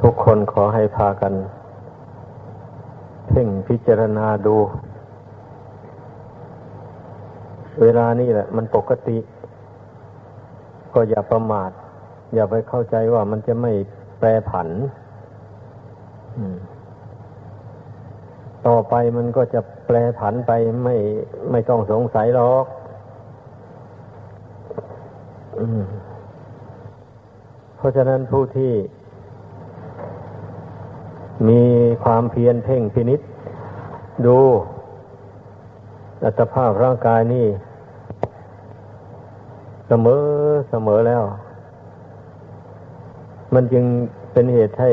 ทุกคนขอให้พากัน เพ่งพิจารณาดู เวลานี่แหละ มันปกติ ก็อย่าประมาท อย่าไปเข้าใจว่ามันจะไม่แปรผันต่อไปมันก็จะแปรผันไปไม่ไม่ต้องสงสัยหรอกเพราะฉะนั้นผู้ที่ มีความเพียรเพ่งพินิษดู อัตภาพร่างกายนี่ เสมอเสมอแล้ว มันจึงเป็นเหตุให้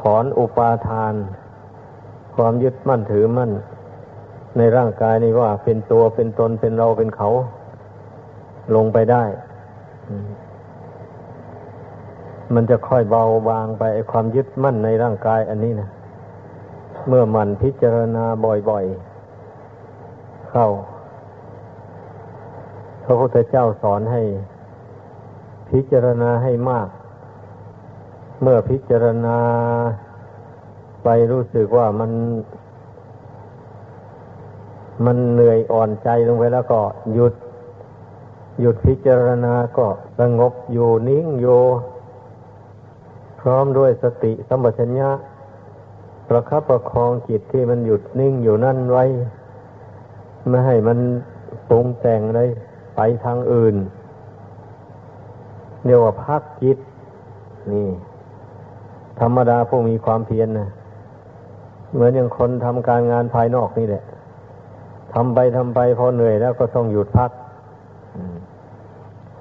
ถอนอุปาทาน ความยึดมั่นถือมั่น ในร่างกายนี่ว่าเป็นตัวเป็นตนเป็นเราเป็นเขา ลงไปได้ มันจะค่อยเบาบางไปไอความยึดมั่นในร่างกายอันนี้นะเมื่อมันพิจารณาบ่อยๆ เข้า พระพุทธเจ้าสอนให้ พิจารณาให้มาก เมื่อพิจารณาไปรู้สึกว่ามัน มันเหนื่อยอ่อนใจลงไปแล้วก็หยุด หยุดพิจารณาก็สงบอยู่นิ่งอยู่ ร้อมด้วยสติสัมปชัญญะประคับประคองจิตที่มันหยุดนิ่งอยู่นั่นไว้ ไม่ให้มันปรุงแต่งเลยไปทางอื่นเรียกว่าพักจิต นี่ ธรรมดาผู้มีความเพียรนะเหมือนอย่างคนทำการงานภายนอกนี่แหละทำไปทำไปพอเหนื่อยแล้วก็ต้องหยุดพัก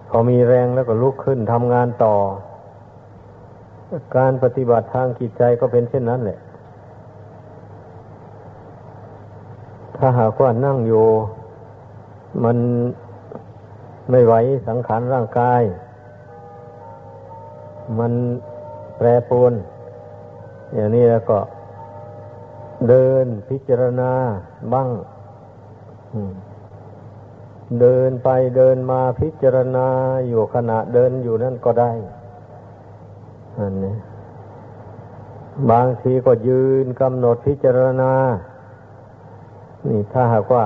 พอมีแรงแล้วก็ลุกขึ้นทำงานต่อ การปฏิบัติทางจิตใจก็เป็นเช่นนั้นแหละ ถ้าหากว่านั่งอยู่มันไม่ไหวสังขารร่างกาย มันแปรปรวนอย่างนี้แล้วก็เดินพิจารณาบ้างเดินไปเดินมาพิจารณาอยู่ขณะเดินอยู่นั่นก็ได้ อันนี้บางทีก็ยืนกำหนดพิจารณา นี่ถ้าหากว่า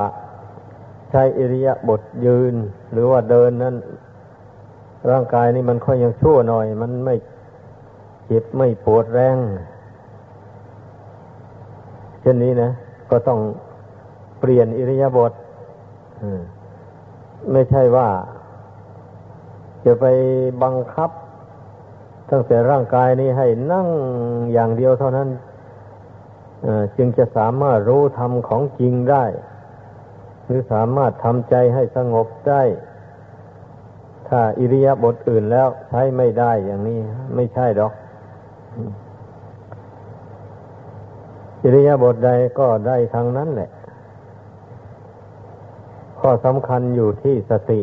ใช้อิริยาบถยืน หรือว่าเดินนั้น ร่างกายนี่มันค่อยยังชั่วหน่อย มันไม่เจ็บไม่ปวดแรง เช่นนี้นะ ก็ต้องเปลี่ยนอิริยาบถไม่ใช่ว่า จะไปบังคับ ตั้งแต่ร่างกายนี้ให้นั่งอย่างเดียวเท่านั้นจึงจะสามารถรู้ธรรมของจริงได้ หรือสามารถทำใจให้สงบได้ ถ้าอิริยาบถอื่นแล้วใช้ไม่ได้อย่างนี้ ไม่ใช่ดอก อิริยาบถใดก็ได้ทั้งนั้นแหละ ข้อสำคัญอยู่ที่สติ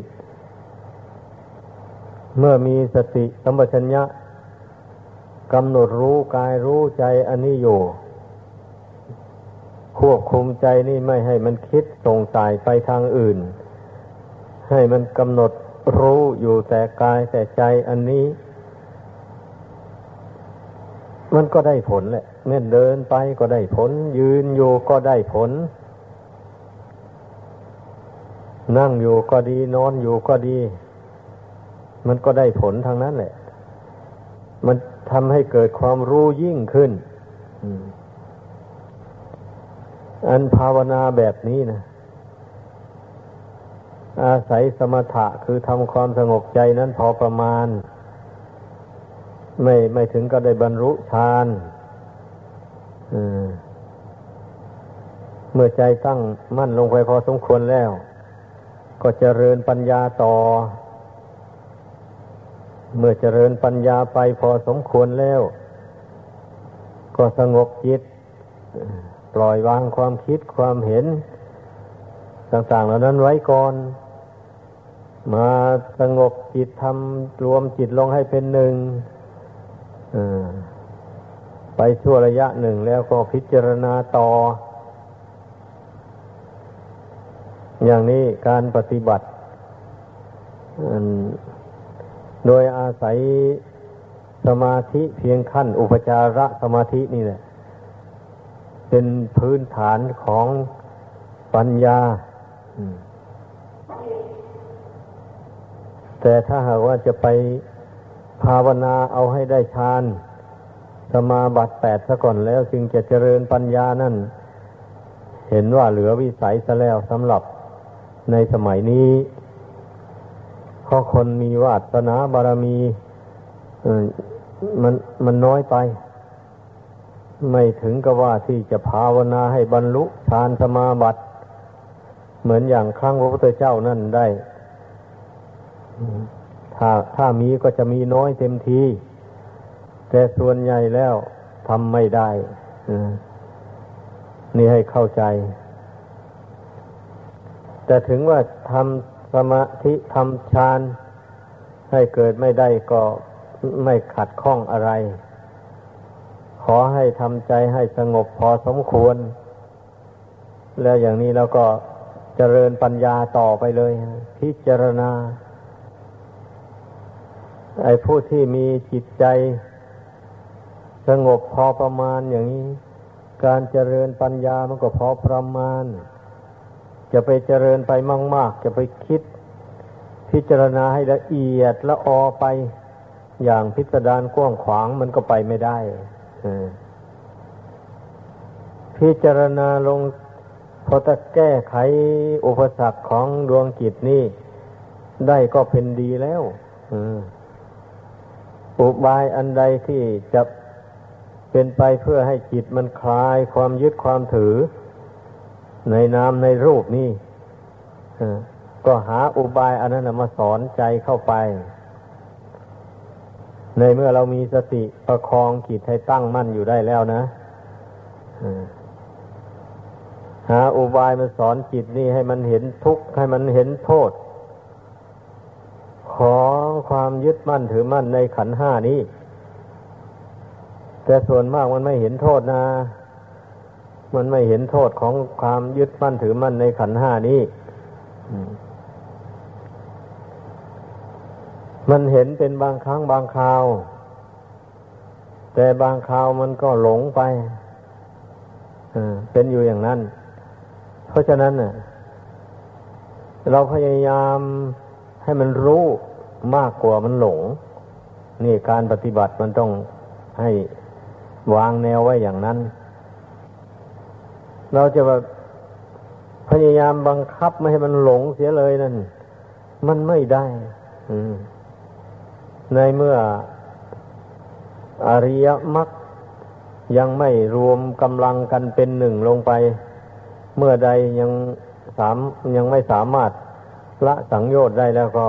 เมื่อมีสติสัมปชัญญะ กำหนดรู้กายรู้ใจอันนี้อยู่ ควบคุมใจนี่ไม่ให้มันคิดส่งสายไปทางอื่น ให้มันกำหนดรู้อยู่แต่กายแต่ใจอันนี้ มันก็ได้ผลแหละเมื่อเดินไปก็ได้ผล ยืนอยู่ก็ได้ผล นั่งอยู่ก็ดีนอนอยู่ก็ดี มันก็ได้ผลทางนั้นแหละ มัน ทำให้เกิดความรู้ยิ่งขึ้น อันภาวนาแบบนี้นะ อาศัยสมถะคือทำความสงบใจนั้นพอประมาณ ไม่ไม่ถึงก็ได้บรรลุฌานเมื่อใจตั้งมั่นลงไปพอสมควรแล้ว ก็เจริญปัญญาต่อ เมื่อเจริญปัญญาไปพอสมควรแล้ว ก็สงบจิต ปล่อยวางความคิดความเห็น ต่าง ๆ เหล่านั้นไว้ก่อน มาสงบจิตทำรวมจิตลงให้เป็นหนึ่งไปชั่วระยะหนึ่งแล้วก็พิจารณาต่อ อย่างนี้การปฏิบัติ โดยอาศัยสมาธิเพียงขั้น อุปจารสมาธินี่แหละเป็นพื้นฐานของปัญญา แต่ถ้าหากว่าจะไปภาวนาเอาให้ได้ฌานสมาบัติแปดซะก่อนแล้วจึงจะเจริญปัญญานั่น เห็นว่าเหลือวิสัยซะแล้วสำหรับในสมัยนี้ เพราะคนมีวาสนาบารมีมันมันน้อยไป ไม่ถึงกับว่าที่จะภาวนาให้บรรลุฌานสมาบัติ เหมือนอย่างครั้งพระพุทธเจ้านั่นได้ ถ้าถ้ามีก็จะมีน้อยเต็มที แต่ส่วนใหญ่แล้วทำไม่ได้นี่ให้เข้าใจ แต่ถึงว่าทำ สมาธิทำฌานให้เกิดไม่ได้ก็ไม่ขัดข้องอะไร ขอให้ทำใจให้สงบพอสมควร แล้วอย่างนี้แล้วก็เจริญปัญญาต่อไปเลย พิจารณา ไอ้ผู้ที่มีจิตใจ สงบพอประมาณอย่างนี้ การเจริญปัญญามันก็พอประมาณ จะไปเจริญไปมากๆจะไปคิด พิจารณาให้ละเอียดละออไป อย่างพิสดารกว้างขวางมันก็ไปไม่ได้พิจารณาลงพอจะแก้ไขอุปสรรคของดวงจิตนี่ได้ก็เป็นดีแล้วอุบายอันใดที่จะเป็นไปเพื่อให้จิตมันคลายความยึดความถือ ในนามในรูปนี่ก็หาอุบายอันนั้นมาสอนใจเข้าไป ในเมื่อเรามีสติประคองจิตให้ตั้งมั่นอยู่ได้แล้วนะหาอุบายมาสอนจิตนี่ให้มันเห็นทุกข์ให้มันเห็นโทษ ของความยึดมั่นถือมั่นในขันห้านี้ แต่ส่วนมากมันไม่เห็นโทษนะ มันไม่เห็นโทษของความยึดมั่นถือมั่นในขันห้านี้มันเห็นเป็นบางครั้งบางคราว แต่บางคราวมันก็หลงไปเป็นอยู่อย่างนั้น เพราะฉะนั้นเราพยายามให้มันรู้มากกว่ามันหลง นี่การปฏิบัติมันต้องให้วางแนวไว้อย่างนั้น เราจะแบบพยายามบังคับไม่ให้มันหลงเสียเลยนั่น มันไม่ได้ในเมื่ออริยมรรคยังไม่รวมกำลังกันเป็นหนึ่งลงไป เมื่อใดยังสามยังไม่สามารถละสังโยชน์ได้แล้วก็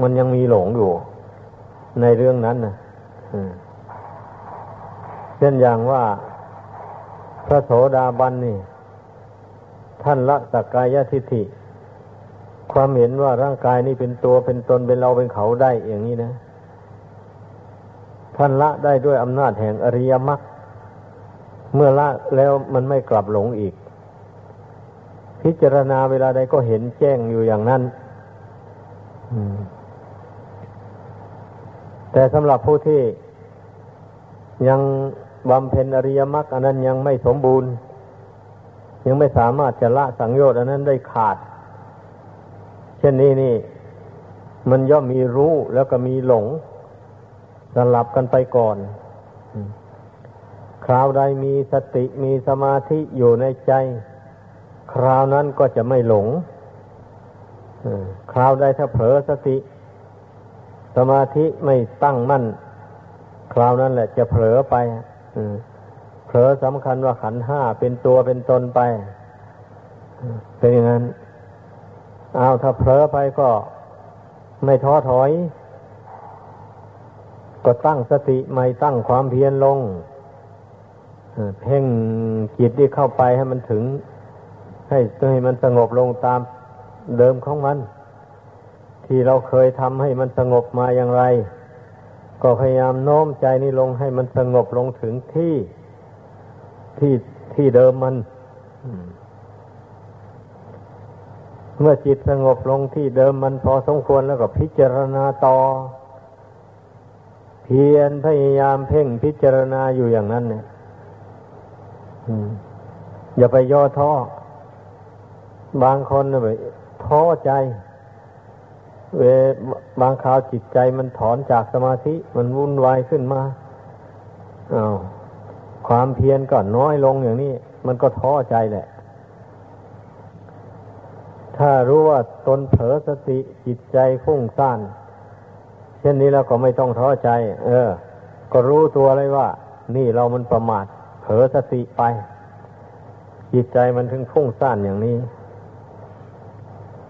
มันยังมีหลงอยู่ ในเรื่องนั้นนะเช่นอย่างว่า พระโสดาบันนี่ ท่านละสักกายทิฏฐิ ความเห็นว่าร่างกายนี้เป็นตัวเป็นตนเป็นเราเป็นเขาได้อย่างนี้นะ ท่านละได้ด้วยอำนาจแห่งอริยมรรคเมื่อละแล้วมันไม่กลับหลงอีก พิจารณาเวลาใดก็เห็นแจ้งอยู่อย่างนั้นแต่สำหรับผู้ที่ยัง บำเพ็ญอริยมรรคอันนั้นยังไม่สมบูรณ์ ยังไม่สามารถจะละสังโยชน์อันนั้นได้ขาด เช่นนี้นี่ มันย่อมมีรู้แล้วก็มีหลงสลับกันไปก่อนคราวใดมีสติมีสมาธิอยู่ในใจ คราวนั้นก็จะไม่หลงคราวใดถ้าเผลอสติ สมาธิไม่ตั้งมั่น คราวนั้นแหละจะเผลอไป เผลอสำคัญว่าขันห้าเป็นตัวเป็นตนไป เป็นอย่างนั้น เอาถ้าเผลอไปก็ไม่ท้อถอย ก็ตั้งสติไม่ตั้งความเพียรลงเพ่งจิตที่เข้าไปให้มันถึง ให้ให้มันสงบลงตามเดิมของมัน ที่เราเคยทำให้มันสงบมาอย่างไร ก็พยายามโน้มใจนี้ลงให้มันสงบลงถึงที่ที่ที่เดิมมัน เมื่อจิตสงบลงที่เดิมมันพอสมควรแล้วก็พิจารณาต่อ เพียรพยายามเพ่งพิจารณาอยู่อย่างนั้นเนี่ยอย่าไปย่อท้อ บางคนเนี่ยท้อใจ เวบางคราวจิตใจมันถอนจากสมาธิ มันวุ่นวายขึ้นมาอา้าวความเพียรก็น้อยลงอย่างนี้ มันก็ท้อใจแหละ ถ้ารู้ว่าตนเผลอสติจิตใจฟุ้งซ่านเช่นนี้แล้วก็ไม่ต้องท้อใจ เออ ก็รู้ตัวเลยว่า นี่เรามันประมาทเผลอสติไป จิตใจมันถึงฟุ้งซ่านอย่างนี้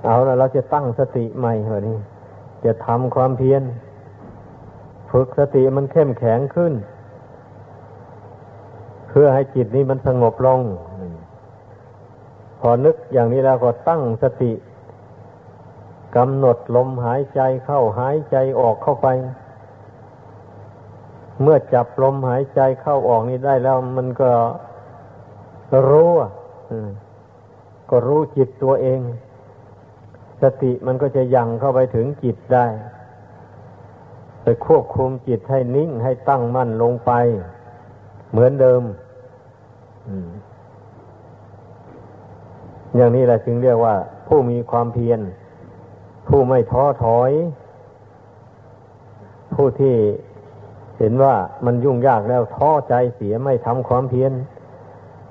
เอาแล้วเราจะตั้งสติใหม่เหรอนี่จะทำความเพียรฝึกสติมันเข้มแข็งขึ้น เพื่อให้จิตนี้มันสงบลง พอนึกอย่างนี้แล้วก็ตั้งสติกำหนดลมหายใจเข้าหายใจออกเข้าไป เมื่อจับลมหายใจเข้าออกนี้ได้แล้วมันก็รู้ก็รู้จิตตัวเอง สติมันก็จะยังเข้าไปถึงจิตได้ ไปควบคุมจิตให้นิ่งให้ตั้งมั่นลงไป เหมือนเดิมอย่างนี้แหละจึงเรียกว่า ผู้มีความเพียร ผู้ไม่ท้อถอย ผู้ที่เห็นว่ามันยุ่งยากแล้วท้อใจเสียไม่ทำความเพียร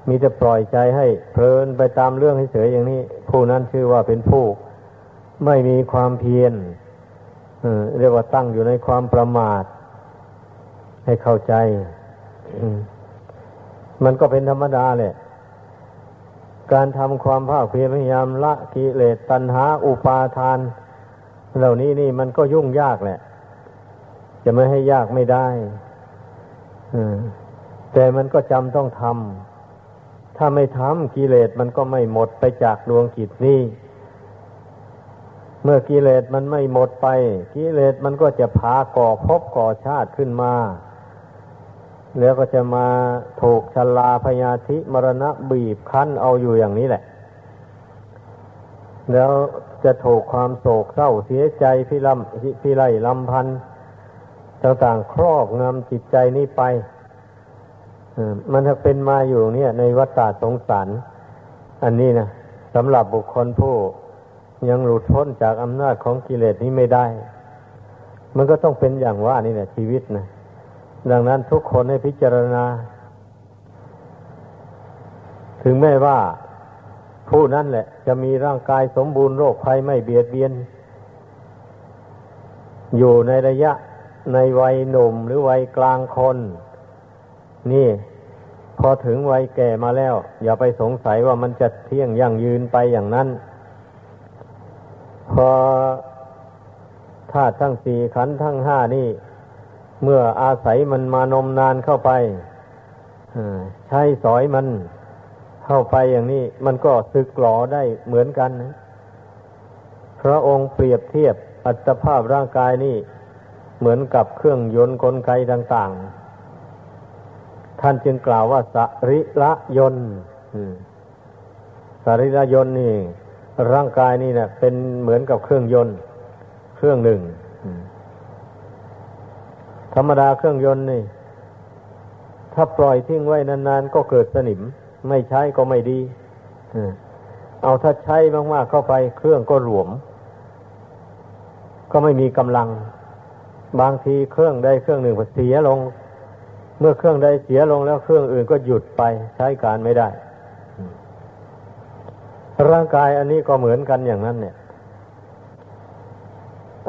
มีแต่ปล่อยใจให้เพลินไปตามเรื่องให้เฉยอย่างนี้ ผู้นั้นชื่อว่าเป็นผู้ ไม่มีความเพียรเรียกว่าตั้งอยู่ในความประมาท ให้เข้าใจ มันก็เป็นธรรมดาแหละ การทำความภาคเพียรพยายามละกิเลสตัณหาอุปาทาน เหล่านี้นี่มันก็ยุ่งยากแหละ จะไม่ให้ยากไม่ได้แต่มันก็จำต้องทำถ้าไม่ทำกิเลสมันก็ไม่หมดไปจากดวงกิจนี้ เมื่อกิเลสมันไม่หมดไป กิเลสมันก็จะพาก่อภพก่อชาติขึ้นมา แล้วก็จะมาถูกชลาพยาธิมรณะบีบคั้นเอาอยู่อย่างนี้แหละ แล้วจะถูกความโศกเศร้าเสียใจพิลำพิไลลำพันธ์ต่างๆครอบงำจิตใจนี้ไปมันจะเป็นมาอยู่เนี่ย ในวัฏฏะสงสาร อันนี้นะสำหรับบุคคลผู้ ยังหลุดพ้นจากอำนาจของกิเลสนี้ไม่ได้ มันก็ต้องเป็นอย่างว่านี่แหละชีวิตนะดังนั้นทุกคนให้พิจารณา ถึงแม้ว่าผู้นั้นแหละ จะมีร่างกายสมบูรณ์โรคภัยไม่เบียดเบียน อยู่ในระยะในวัยหนุ่มหรือวัยกลางคน นี่พอถึงวัยแก่มาแล้ว อย่าไปสงสัยว่ามันจะเที่ยงยั่งยืนไปอย่างนั้น พอธาตุทั้งสี่ขันธ์ทั้งห้านี่ เมื่ออาศัยมันมานมนานเข้าไปใช้สอยมันเข้าไปอย่างนี้ มันก็สึกหลอได้เหมือนกันนะพระองค์เปรียบเทียบอัตภาพร่างกายนี่เหมือนกับเครื่องยนต์กลไกต่าง ๆ ท่านจึงกล่าวว่าสริละยนต์สริละยนต์นี่ ร่างกายนี่เนะเป็นเหมือนกับเครื่องยนต์ เครื่องหนึ่ง ธรรมดาเครื่องยนต์นี่ ถ้าปล่อยทิ้งไว้นานๆ ก็เกิดสนิม ไม่ใช้ก็ไม่ดีเอาถ้าใช้มากๆเข้าไป เครื่องก็หลวม ก็ไม่มีกำลัง บางทีเครื่องใดเครื่องหนึ่งเสียลง เมื่อเครื่องใดเสียลงแล้วเครื่องอื่นก็หยุดไปใช้การไม่ได้ ร่างกายอันนี้ก็เหมือนกันอย่างนั้น เนี่ย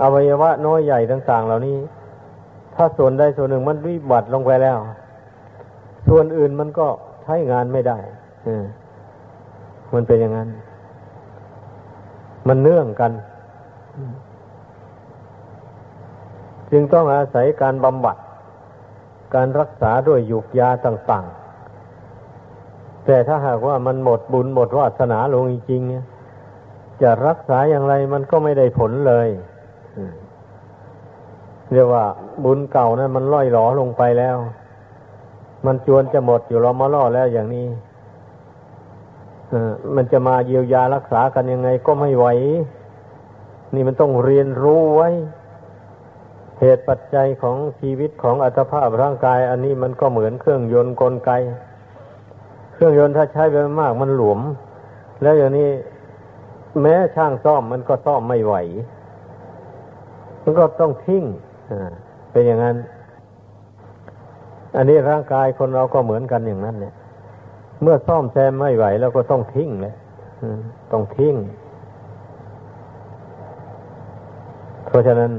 อวัยวะน้อยใหญ่ต่างๆ เหล่านี้ ถ้าส่วนใดส่วนหนึ่งมันวิบัติลงไปแล้ว ส่วนอื่นมันก็ใช้งานไม่ได้มันเป็นอย่างนั้น มันเนื่องกัน จึงต้องอาศัยการบำบัด การรักษาด้วยยุกยาต่าง ๆ แต่ถ้าหากว่ามันหมดบุญหมดวาสนาลงจริงจะรักษาอย่างไรมันก็ไม่ได้ผลเลยเรียกว่าบุญเก่านั้นมันล่อยหลอลงไปแล้ว มันจวนจะหมดอยู่รามาล่อแล้วอย่างนี้มันจะมาเยียวยารักษากันยังไงก็ไม่ไหว นี่มันต้องเรียนรู้ไว้ เหตุปัจจัยของชีวิตของอัตภาพร่างกาย อันนี้มันก็เหมือนเครื่องยนต์กลไก เครื่องยนต์ถ้าใช้ไปมากมันหลวม แล้วอย่างนี้แม้ช่างซ่อมมันก็ซ่อมไม่ไหว มันก็ต้องทิ้งเป็นอย่างนั้น อันนี้ร่างกายคนเราก็เหมือนกันอย่างนั้นเนี่ย เมื่อซ่อมแซมไม่ไหว แล้วก็ต้องทิ้งเลยต้องทิ้ง เพราะฉะนั้น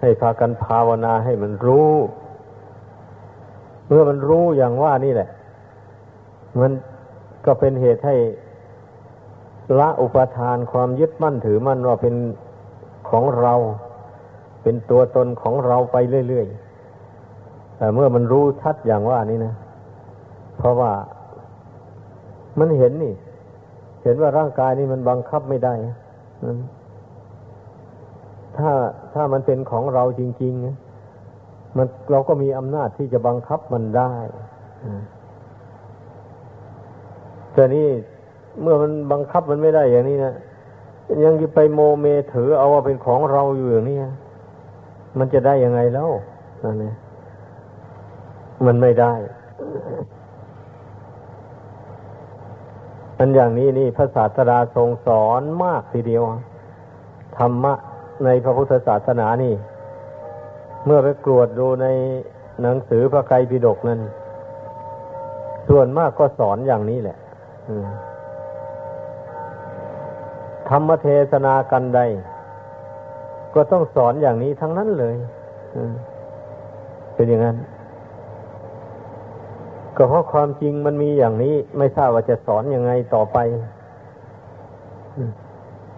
ให้พากันภาวนาให้มันรู้ เมื่อมันรู้อย่างว่านี่แหละ มันก็เป็นเหตุให้ละอุปทานความยึดมั่นถือมั่นว่าเป็นของเรา เป็นตัวตนของเราไปเรื่อยๆ แต่เมื่อมันรู้ชัดอย่างว่านี้นะ เพราะว่ามันเห็นนี่ เห็นว่าร่างกายนี่มันบังคับไม่ได้ ถ้าถ้ามันเป็นของเราจริง ๆ มันเราก็มีอำนาจที่จะบังคับมันได้ แต่นี่เมื่อมันบังคับมันไม่ได้อย่างนี้นะยังจะไปโมเมถือเอาว่าเป็นของเราอยู่อย่างนี้มันจะได้ยังไงแล้วนั่นเองมันไม่ได้อันอย่างนี้นี่พระศาสดาทรงสอนมากทีเดียว ธรรมะในพระพุทธศาสนานี่ เมื่อไปกรวดดูในหนังสือพระไกรปิฎกนั้น ส่วนมากก็สอนอย่างนี้แหละ ธรรมเทศนากันใด ก็ต้องสอนอย่างนี้ทั้งนั้นเลยเป็นอย่างนั้น ก็เพราะความจริงมันมีอย่างนี้ ไม่ทราบว่าจะสอนอยังไงต่อไป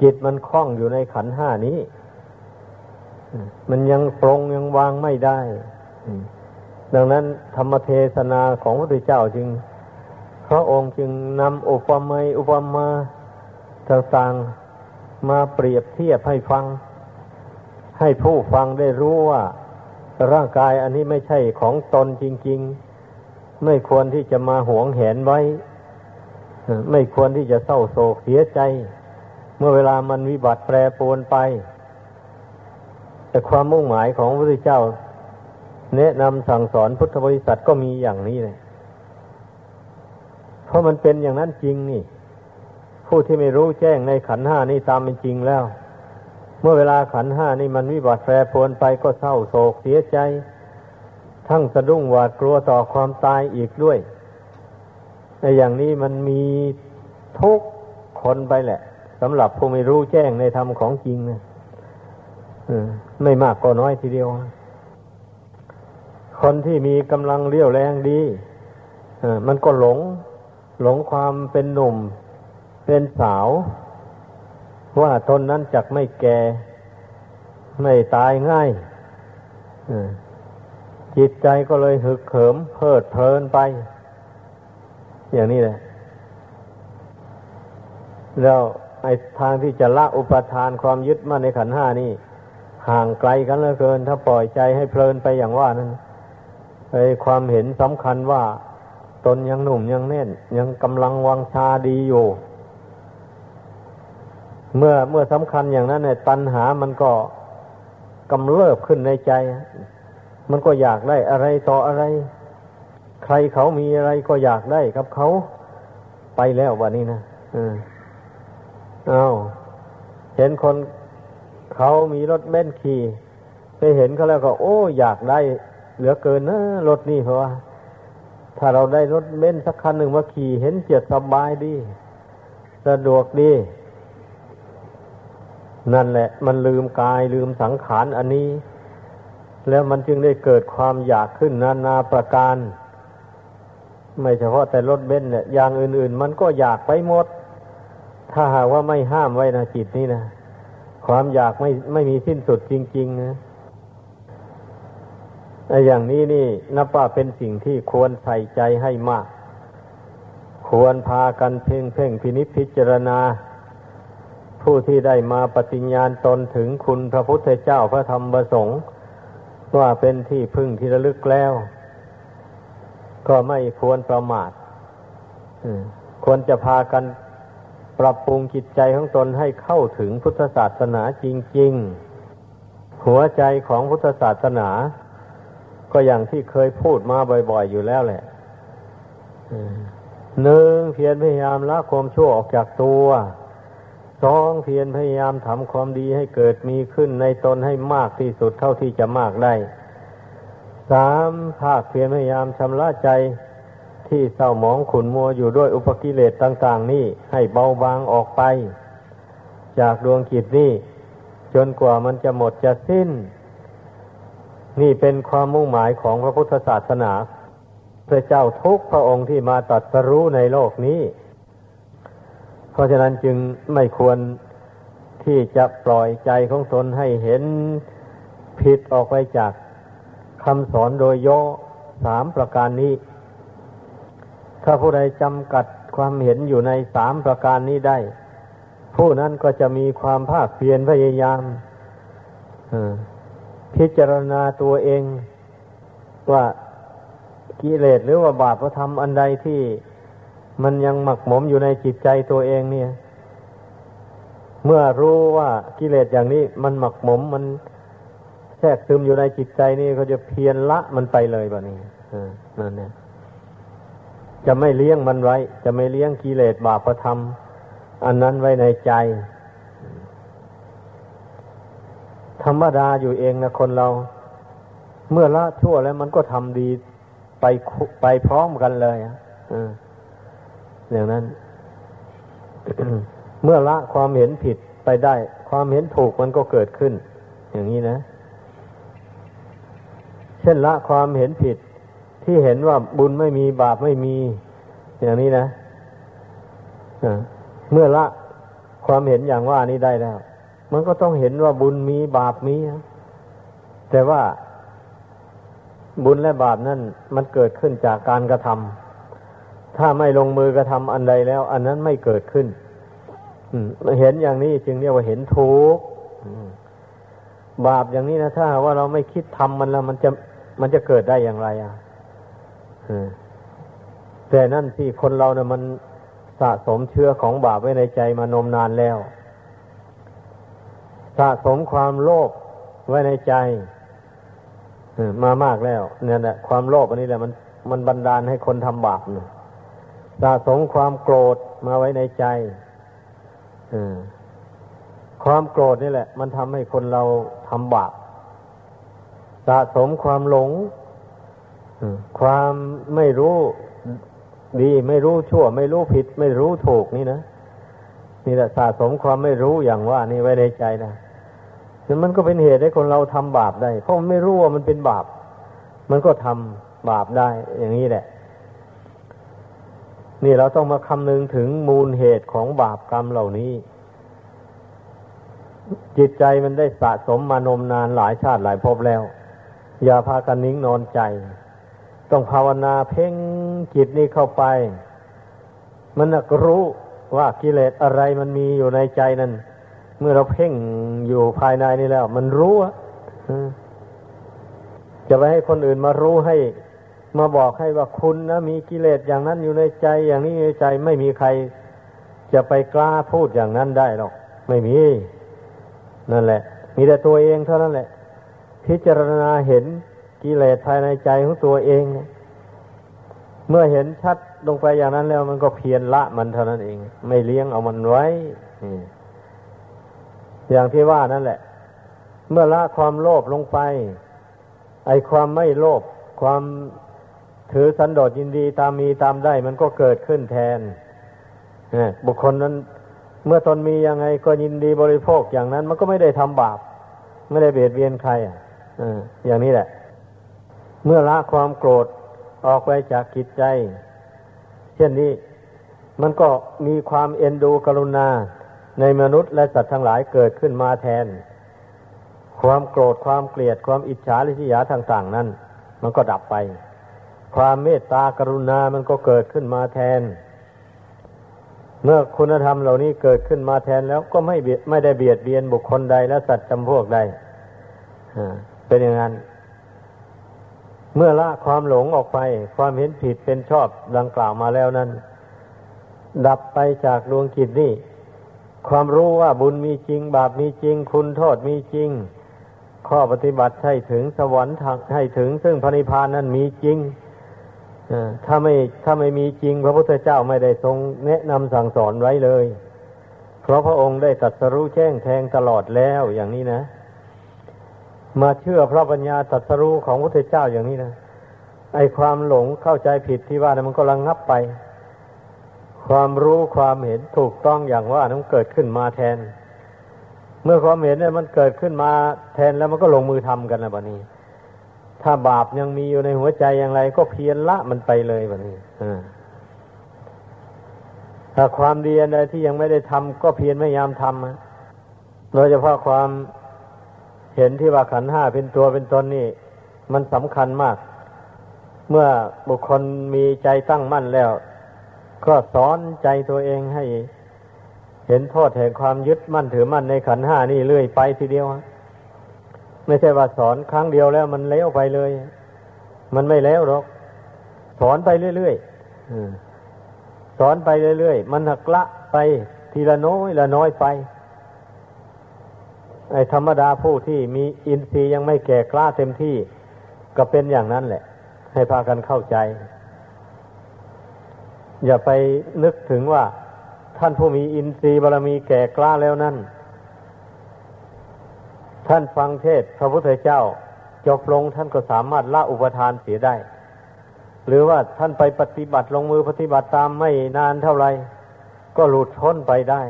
จิตมันคล้องอยู่ในขันห้านี้ มันยังปรงยังวางไม่ได้ ดังนั้นธรรมเทศนาของพระพุทธเจ้าจึง พระองค์จึงนำอุปมาอุปมาต่างๆมาเปรียบเทียบให้ฟัง ให้ผู้ฟังได้รู้ว่า ร่างกายอันนี้ไม่ใช่ของตนจริง ๆ ไม่ควรที่จะมาหวงแหนไว้ ไม่ควรที่จะเศร้าโศกเสียใจ เมื่อเวลามันวิบัติแปรปรวนไป แต่ความมุ่งหมายของพระพุทธเจ้า แนะนำสั่งสอนพุทธบริษัทก็มีอย่างนี้เลย เพราะมันเป็นอย่างนั้นจริงนี่ ผู้ที่ไม่รู้แจ้งในขันห้านี่ตามเป็นจริงแล้ว เมื่อเวลาขันห้านี่มันวิบัติแปรปรวนไปก็เศร้าโศกเสียใจ ทั้งสะดุ้งหวาดกลัวต่อความตายอีกด้วยในอย่างนี้มันมีทุกคนไปแหละสำหรับผู้ไม่รู้แจ้งในธรรมของจริงนะไม่มากก็น้อยทีเดียว คนที่มีกำลังเลี้ยวแรงดีมันก็หลง หลงความเป็นหนุ่ม เป็นสาว ว่าตนนั้นจักไม่แก่ ไม่ตายง่ายจิตใจก็เลยหึกเหิมเพิดเพลินไป อย่างนี้แหละ แล้วไอ้ทางที่จะละอุปทานความยึดมั่นในขันห้านี่ ห่างไกลกันเหลือเกิน ถ้าปล่อยใจให้เพลินไปอย่างว่านั้นไอ้ความเห็นสำคัญว่า ตนยังหนุ่มยังแน่น ยังกำลังวังชาดีอยู่ เมื่อเมื่อสำคัญอย่างนั้นเนี่ยตัณหามันก็กำเริบขึ้นในใจ มันก็อยากได้อะไรต่ออะไร ใครเขามีอะไรก็อยากได้กับเขาไปแล้ววันนี้นะอ้าวเห็นคนเขามีรถเบนขี่ไปเห็นเขาแล้วก็ โอ้ อยากได้ เหลือเกินนะรถนี่เพราะว่า ถ้าเราได้รถเบนสักคันหนึ่งมาขี่เห็นเจ็ดสบายดี สะดวกดี นั่นแหละ มันลืมกายลืมสังขารอันนี้ แล้วมันจึงได้เกิดความอยากขึ้นนานาประการ ไม่เฉพาะแต่รถเบนเนี่ยอย่างอื่น ๆ มันก็อยากไปหมด ถ้าหากว่าไม่ห้ามไว้นะจิตนี้นะความอยากไม่ไม่มีสิ้นสุดจริง ๆ นะ อ้อย่างนี้นี่นับว่าเป็นสิ่งที่ควรใส่ใจให้มาก ควรพากันเพ่งเพ่งพินิจพิจารณา ผู้ที่ได้มาปฏิญญาณตนถึงคุณพระพุทธเจ้าพระธรรมประสงค์ ว่าเป็นที่พึ่งที่ระลึกแล้ว ก็ไม่ควรประมาทควรจะพากันปรับปรุงจิตใจของตนให้เข้าถึงพุทธศาสนาจริง ๆ หัวใจของพุทธศาสนา ก็อย่างที่เคยพูดมาบ่อย ๆ อยู่แล้วแหละหนึ่งเพียรพยายามละความชั่วออกจากตัวสองเพียรพยายามทำความดีให้เกิดมีขึ้นในตนให้มากที่สุดเท่าที่จะมากได้สามภาคเพียรพยายามชำระใจที่เศร้าหมองขุนมัวอยู่ด้วยอุปกิเลสต่าง ๆ นี่ให้เบาบางออกไป จากดวงจิตนี่จนกว่ามันจะหมดจะสิ้น นี่เป็นความมุ่งหมายของพระพุทธศาสนาพระเจ้าทุกพระองค์ที่มาตัดสรู้ในโลกนี้ เพราะฉะนั้นจึงไม่ควรที่จะปล่อยใจของตนให้เห็นผิดออกไปจากคำสอนโดยย่อสามประการนี้ ถ้าผู้ใดจำกัดความเห็นอยู่ในสามประการนี้ได้ ผู้นั้นก็จะมีความภาคเพียรพยายาม พิจารณาตัวเองว่ากิเลสหรือว่าบาปพระธรรมอันใดที่มันยังหมักหมมอยู่ในจิตใจตัวเองเนี่ย เมื่อรู้ว่ากิเลสอย่างนี้มันหมักหมมมันแทรกซึมอยู่ในจิตใจนี่เขาจะเพียรละมันไปเลยแบบนี้นั่นเนี่ยจะไม่เลี้ยงมันไว้ จะไม่เลี้ยงกิเลสบาปธรรม อันนั้นไว้ในใจ ธรรมดาอยู่เองนะคนเรา เมื่อละชั่วแล้วมันก็ทำดีไปไปพร้อมกันเลยอะอย่างนั้น เมื่อละความเห็นผิดไปได้ ความเห็นถูกมันก็เกิดขึ้น อย่างนี้นะ เช่นละความเห็นผิดที่เห็นว่าบุญไม่มีบาปไม่มี อย่างนี้นะเมื่อละความเห็นอย่างว่านี้ได้แล้ว มันก็ต้องเห็นว่าบุญมีบาปมีแต่ว่าบุญและบาปนั่นมันเกิดขึ้นจากการกระทำถ้าไม่ลงมือกระทำอันใดแล้ว อันนั้นไม่เกิดขึ้นเห็นอย่างนี้จึงเรียกว่าเห็นทุกบาปอย่างนี้นะถ้าว่าเราไม่คิดทำมันแล้วมันจะมันจะเกิดได้อย่างไรอะแต่นั่นที่คนเราเนี่ยมันสะสมเชื้อของบาปไว้ในใจมานมนานแล้ว สะสมความโลภไว้ในใจมามากแล้ว เนี่ยแหละความโลภอันนี้แหละมันมันบันดาลให้คนทำบาปสะสมความโกรธมาไว้ในใจความโกรธนี่แหละ มันทำให้คนเราทำบาปสะสมความหลงความไม่รู้ดีไม่รู้ชั่ว ไม่รู้ผิด ไม่รู้ถูกนี่นะนี่แหละสะสมความไม่รู้อย่างว่านี่ไว้ในใจนะ มันก็เป็นเหตุให้คนเราทำบาปได้ เพราะมันไม่รู้ว่ามันเป็นบาป มันก็ทำบาปได้ อย่างนี้แหละ นี่เราต้องมาคำนึงถึงมูลเหตุของบาปกรรมเหล่านี้ จิตใจมันได้สะสมมานมนานหลายชาติหลายภพแล้ว อย่าพากันนิ่งนอนใจ ต้องภาวนาเพ่งจิตนี้เข้าไป มันรู้ว่ากิเลสอะไรมันมีอยู่ในใจนั้น เมื่อเราเพ่งอยู่ภายในนี่แล้ว มันรู้อะจะไปให้คนอื่นมารู้ให้ มาบอกให้ว่าคุณนะมีกิเลสอย่างนั้นอยู่ในใจ อย่างนี้ในใจไม่มีใคร จะไปกล้าพูดอย่างนั้นได้หรอก ไม่มี นั่นแหละ มีแต่ตัวเองเท่านั้นแหละ พิจารณาเห็นกิเลสภายในใจของตัวเอง เมื่อเห็นชัดลงไปอย่างนั้นแล้ว มันก็เพียรละมันเท่านั้นเอง ไม่เลี้ยงเอามันไว้อ อย่างที่ว่านั่นแหละ เมื่อละความโลภลงไป ไอความไม่โลภความถือสันโดษยินดีตามมีตามได้ มันก็เกิดขึ้นแทนบุคคลนั้น เมื่อตนมียังไงก็ยินดีบริโภคอย่างนั้น มันก็ไม่ได้ทำบาป ไม่ได้เบียดเบียนใครอะอย่างนี้แหละ เมื่อละความโกรธออกไปจากจิตใจ เช่นนี้ มันก็มีความเอ็นดูกรุณา ในมนุษย์และสัตว์ทั้งหลายเกิดขึ้นมาแทน ความโกรธความเกลียดความอิจฉาริษยาต่างๆ นั้น มันก็ดับไป ความเมตตากรุณามันก็เกิดขึ้นมาแทน เมื่อคุณธรรมเหล่านี้เกิดขึ้นมาแทนแล้วก็ไม่ไม่ได้เบียดเบียนบุคคลใดและสัตว์จำพวกใดเป็นอย่างนั้น เมื่อละความหลงออกไป ความเห็นผิดเป็นชอบดังกล่าวมาแล้วนั้น ดับไปจากดวงจิตนี่ ความรู้ว่าบุญมีจริง บาปมีจริง คุณโทษมีจริง ข้อปฏิบัติให้ถึงสวรรค์ให้ถึงซึ่งพระนิพพานนั้นมีจริงถ้าไม่ถ้าไม่มีจริง พระพุทธเจ้าไม่ได้ทรงแนะนำสั่งสอนไว้เลย เพราะพระองค์ได้ตรัสรู้แจ้งแทงตลอดแล้วอย่างนี้นะ มาเชื่อพระปัญญาตรัสรู้ของพระพุทธเจ้าอย่างนี้นะไอความหลงเข้าใจผิดที่ว่านะมันก็ระงงับไป ความรู้ความเห็นถูกต้องอย่างว่านั้นเกิดขึ้นมาแทน เมื่อความเห็นเนี่ยมันเกิดขึ้นมาแทนแล้วมันก็ลงมือทำกันนะบัดนี้ ถ้าบาปยังมีอยู่ในหัวใจอย่างไร ก็เพียรละมันไปเลยแบบนี้ถ้าความดีอะไรที่ยังไม่ได้ทำก็เพียรพยายามทำโดยเฉพาะความเห็นที่ว่าขันห้าเป็นตัวเป็นตนนี่ มันสำคัญมาก เมื่อบุคคลมีใจตั้งมั่นแล้ว ก็สอนใจตัวเองให้ เห็นโทษแห่งความยึดมั่นถือมั่นในขันห้านี่เรื่อยไปทีเดียวไม่ใช่ว่าสอนครั้งเดียวแล้วมันเลี้ยวไปเลย มันไม่แล้วหรอก สอนไปเรื่อยๆสอนไปเรื่อยๆมันหักละไปทีละน้อยละน้อยไปไอ้ธรรมดาผู้ที่มีอินทรีย์ยังไม่แก่กล้าเต็มที่ ก็เป็นอย่างนั้นแหละ ให้พากันเข้าใจ อย่าไปนึกถึงว่า ท่านผู้มีอินทรีย์บารมีแก่กล้าแล้วนั่น ท่านฟังเทศพระพุทธเจ้าจบลงท่านก็สามารถละอุปทานเสียได้ หรือว่าท่านไปปฏิบัติลงมือปฏิบัติตามไม่นานเท่าไหร่ก็หลุดพ้นไปได้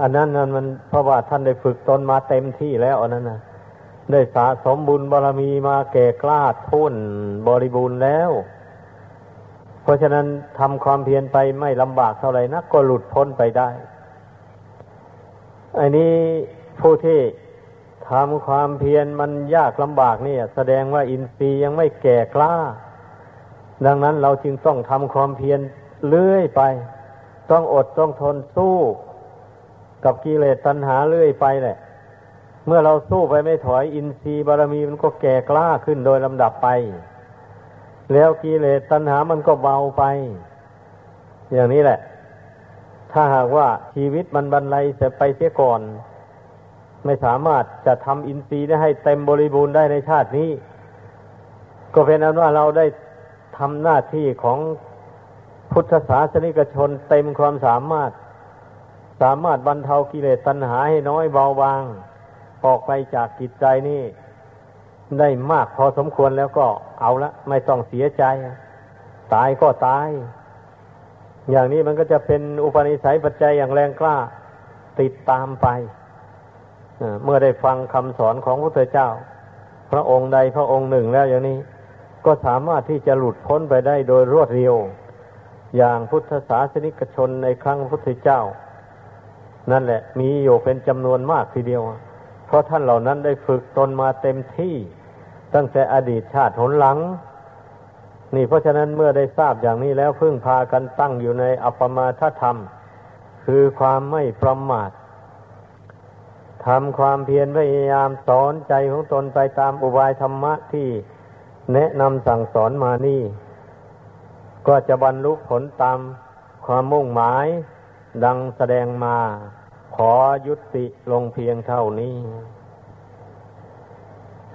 อันนั้นนั้นมันเพราะว่าท่านได้ฝึกตนมาเต็มที่แล้วอันนั้นนะได้สะสมบุญบารรมีมาแก่กล้าทุ่นบริบูรณ์แล้ว เพราะฉะนั้นทำความเพียรไปไม่ลำบากเท่าไหร่นักก็หลุดพ้นไปได้ อันนี้ผู้ที่ทำความเพียรมันยากลำบากนี่แสดงว่าอินทรีย์ยังไม่แก่กล้า ดังนั้นเราจึงต้องทำความเพียรเลื่อยไป ต้องอดต้องทนสู้กับกิเลสตัณหาเลื่อยไปแหละ เมื่อเราสู้ไปไม่ถอยอินทรีย์บารมีมันก็แก่กล้าขึ้นโดยลำดับไป แล้วกิเลสตัณหามันก็เบาไป อย่างนี้แหละ ถ้าหากว่าชีวิตมันบรรลัยเสียไปเสียก่อน ไม่สามารถจะทำอินทรีย์ได้ให้เต็มบริบูรณ์ได้ในชาตินี้ ก็เป็นอันว่าเราได้ทำหน้าที่ของพุทธศาสนิกชนเต็มความสามารถ สามารถบรรเทากิเลสตัณหาให้น้อยเบาบาง ออกไปจากกิจใจนี่ ได้มากพอสมควรแล้วก็เอาละไม่ต้องเสียใจ ตายก็ตาย อย่างนี้มันก็จะเป็นอุปนิสัยปัจจัยอย่างแรงกล้าติดตามไปเมื่อได้ฟังคำสอนของพระพุทธเจ้า พระองค์ใดพระองค์หนึ่งแล้วอย่างนี้ ก็สามารถที่จะหลุดพ้นไปได้โดยรวดเร็ว อย่างพุทธศาสนิกชนในครั้งพระพุทธเจ้า นั่นแหละมีอยู่เป็นจำนวนมากทีเดียว เพราะท่านเหล่านั้นได้ฝึกตนมาเต็มที่ ตั้งแต่อดีตชาติหนหลัง นี่เพราะฉะนั้นเมื่อได้ทราบอย่างนี้แล้วพึ่งพากันตั้งอยู่ในอัปมาทธรรม คือความไม่ประมาททำความเพียรพยายามสอนใจของตนไปตามอุบายธรรมะที่แนะนำสั่งสอนมานี่ ก็จะบรรลุผลตามความมุ่งหมาย ดังแสดงมา ขอยุติลงเพียงเท่านี้